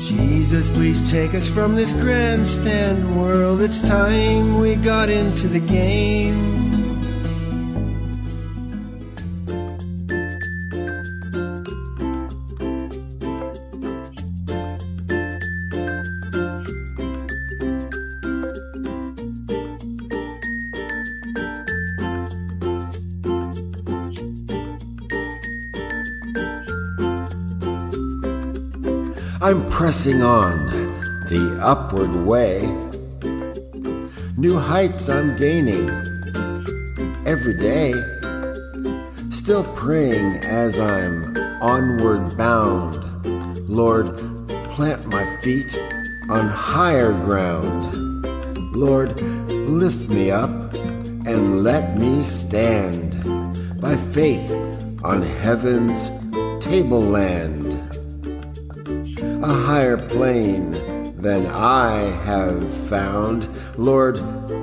Jesus, please take us from this grandstand world. It's time we got into the game. I'm pressing on the upward way. New heights I'm gaining every day. Still praying as I'm onward bound. Lord, plant my feet on higher ground. Lord, lift me up and let me stand by faith on heaven's tableland a higher plane than I have found. Lord,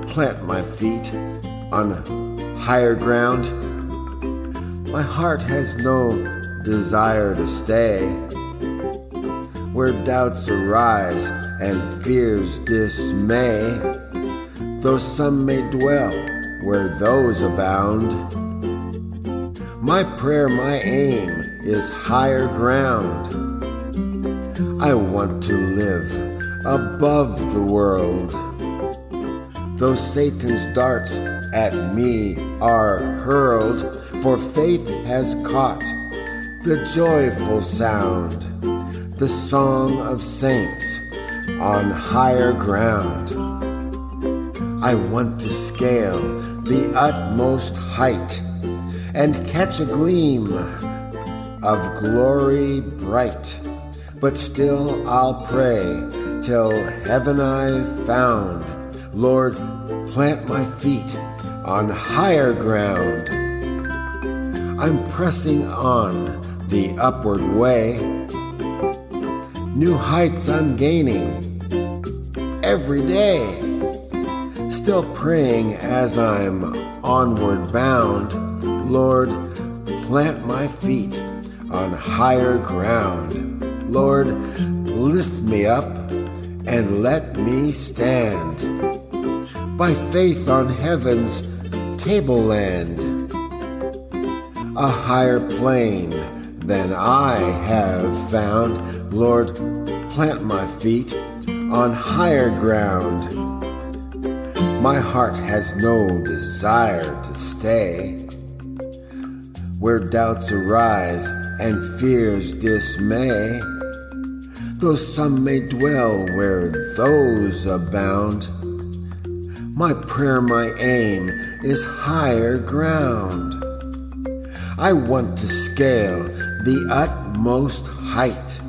plant my feet on higher ground. My heart has no desire to stay where doubts arise and fears dismay, though some may dwell where those abound. My prayer, my aim is higher ground. I want to live above the world. Though Satan's darts at me are hurled, for faith has caught the joyful sound, the song of saints on higher ground. I want to scale the utmost height and catch a gleam of glory bright but still I'll pray till heaven I've found. Lord, plant my feet on higher ground. I'm pressing on the upward way. New heights I'm gaining every day. Still praying as I'm onward bound. Lord, plant my feet on higher ground. Lord, lift me up and let me stand by faith on heaven's tableland, a higher plane than I have found. Lord, plant my feet on higher ground. My heart has no desire to stay where doubts arise and fears dismay though some may dwell where those abound. My prayer, my aim is higher ground. I want to scale the utmost height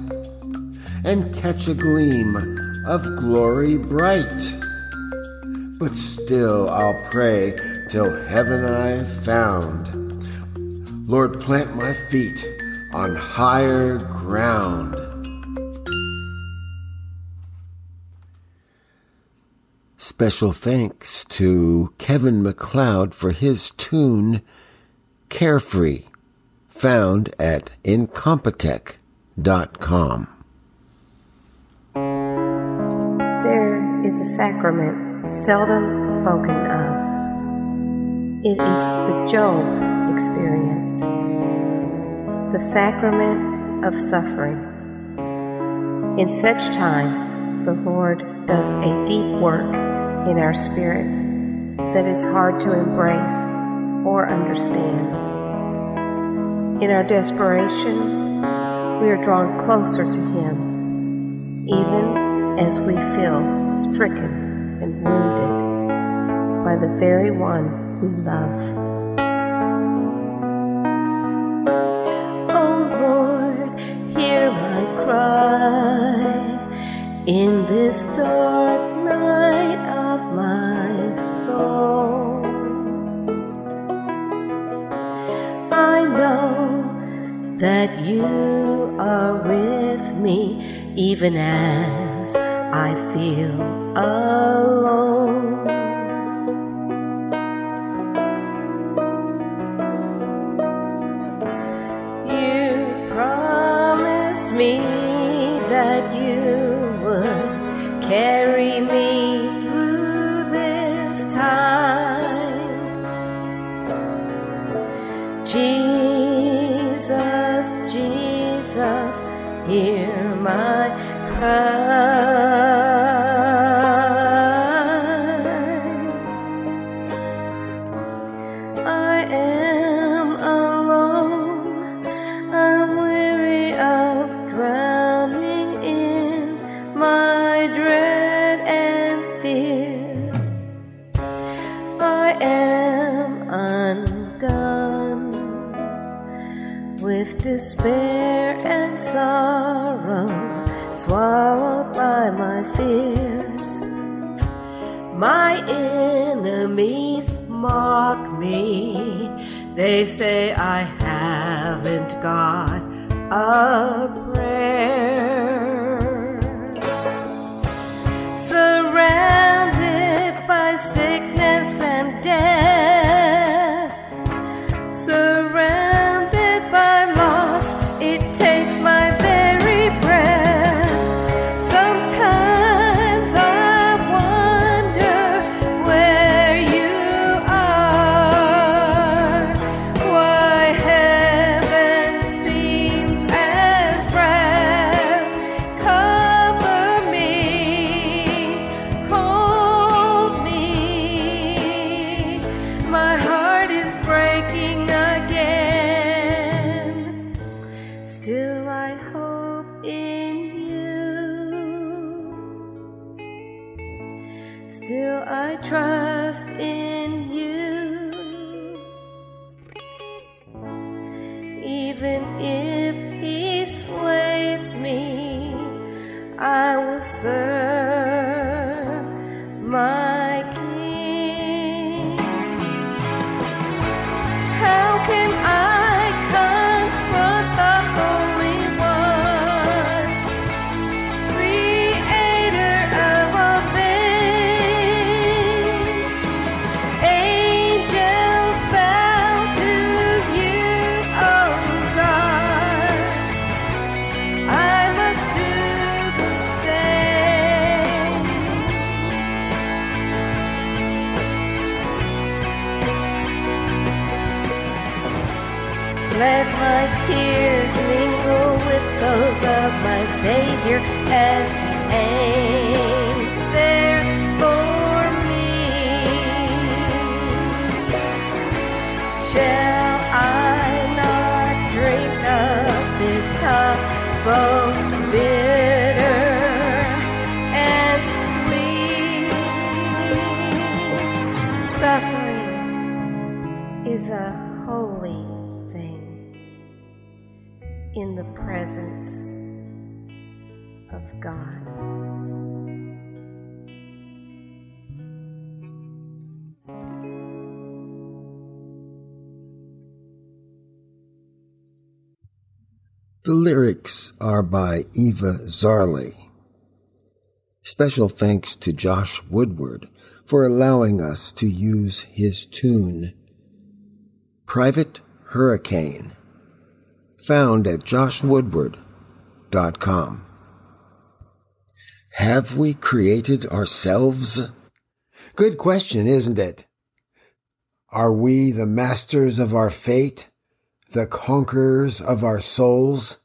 and catch a gleam of glory bright. But still I'll pray till heaven I've found. Lord, plant my feet on higher ground. Special thanks to Kevin MacLeod for his tune Carefree, found at incompetech.com. There is a sacrament seldom spoken of. It is the Job experience, the sacrament of suffering. In such times, the Lord does a deep work in our spirits that is hard to embrace or understand. In our desperation, we are drawn closer to Him, even as we feel stricken and wounded by the very one we love. Oh Lord, hear my cry in this dark that you are with me even as I feel alone. You promised me that you would carry me through this time. Jesus, hear my cry. My enemies mock me. They say I haven't got a prayer. Surrounded by sickness and death, surrounded by loss, it takes Even if he slays me, I will serve Let my tears mingle with those of my Savior as He hangs the presence of God. The lyrics are by Eva Zarley. Special thanks to Josh Woodward for allowing us to use his tune, Private Hurricane, found at joshwoodward.com. Have we created ourselves? Good question, isn't it? Are we the masters of our fate, the conquerors of our souls?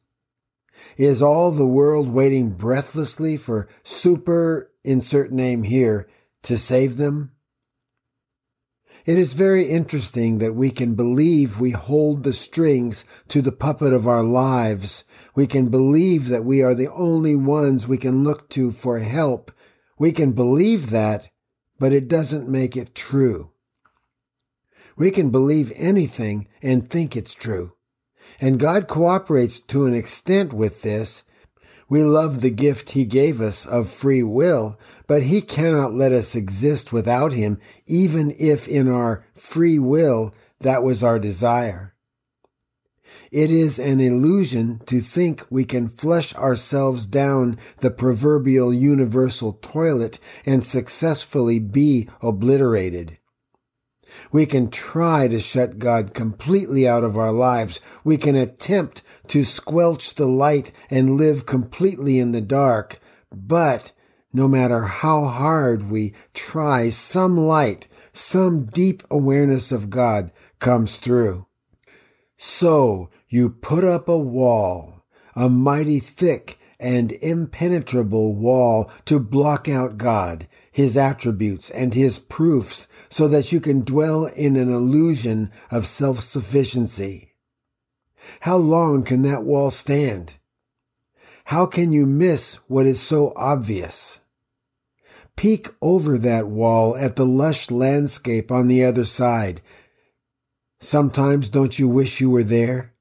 Is all the world waiting breathlessly for super insert name here to save them? It is very interesting that we can believe we hold the strings to the puppet of our lives. We can believe that we are the only ones we can look to for help. We can believe that, but it doesn't make it true. We can believe anything and think it's true. And God cooperates to an extent with this. We love the gift He gave us of free will, but He cannot let us exist without Him, even if in our free will that was our desire. It is an illusion to think we can flush ourselves down the proverbial universal toilet and successfully be obliterated. We can try to shut God completely out of our lives. We can attempt to squelch the light and live completely in the dark. But no matter how hard we try, some light, some deep awareness of God comes through. So you put up a wall, a mighty thick and impenetrable wall to block out God, His attributes, and His proofs so that you can dwell in an illusion of self-sufficiency. How long can that wall stand? How can you miss what is so obvious? Peek over that wall at the lush landscape on the other side. Sometimes don't you wish you were there?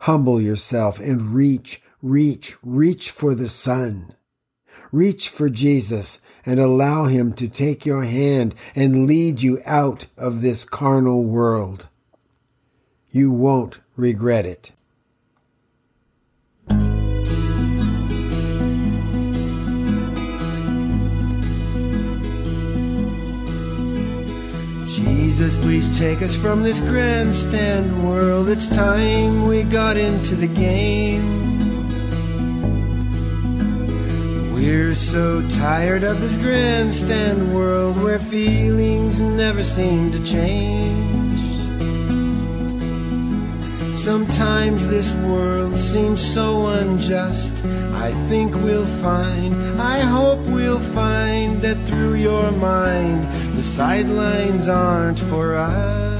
Humble yourself and reach, reach, reach for the sun. Reach for Jesus and allow him to take your hand and lead you out of this carnal world. You won't regret it. Jesus, please take us from this grandstand world. It's time we got into the game. We're so tired of this grandstand world where feelings never seem to change. Sometimes this world seems so unjust. I think we'll find, I hope we'll find that through your mind, the sidelines aren't for us.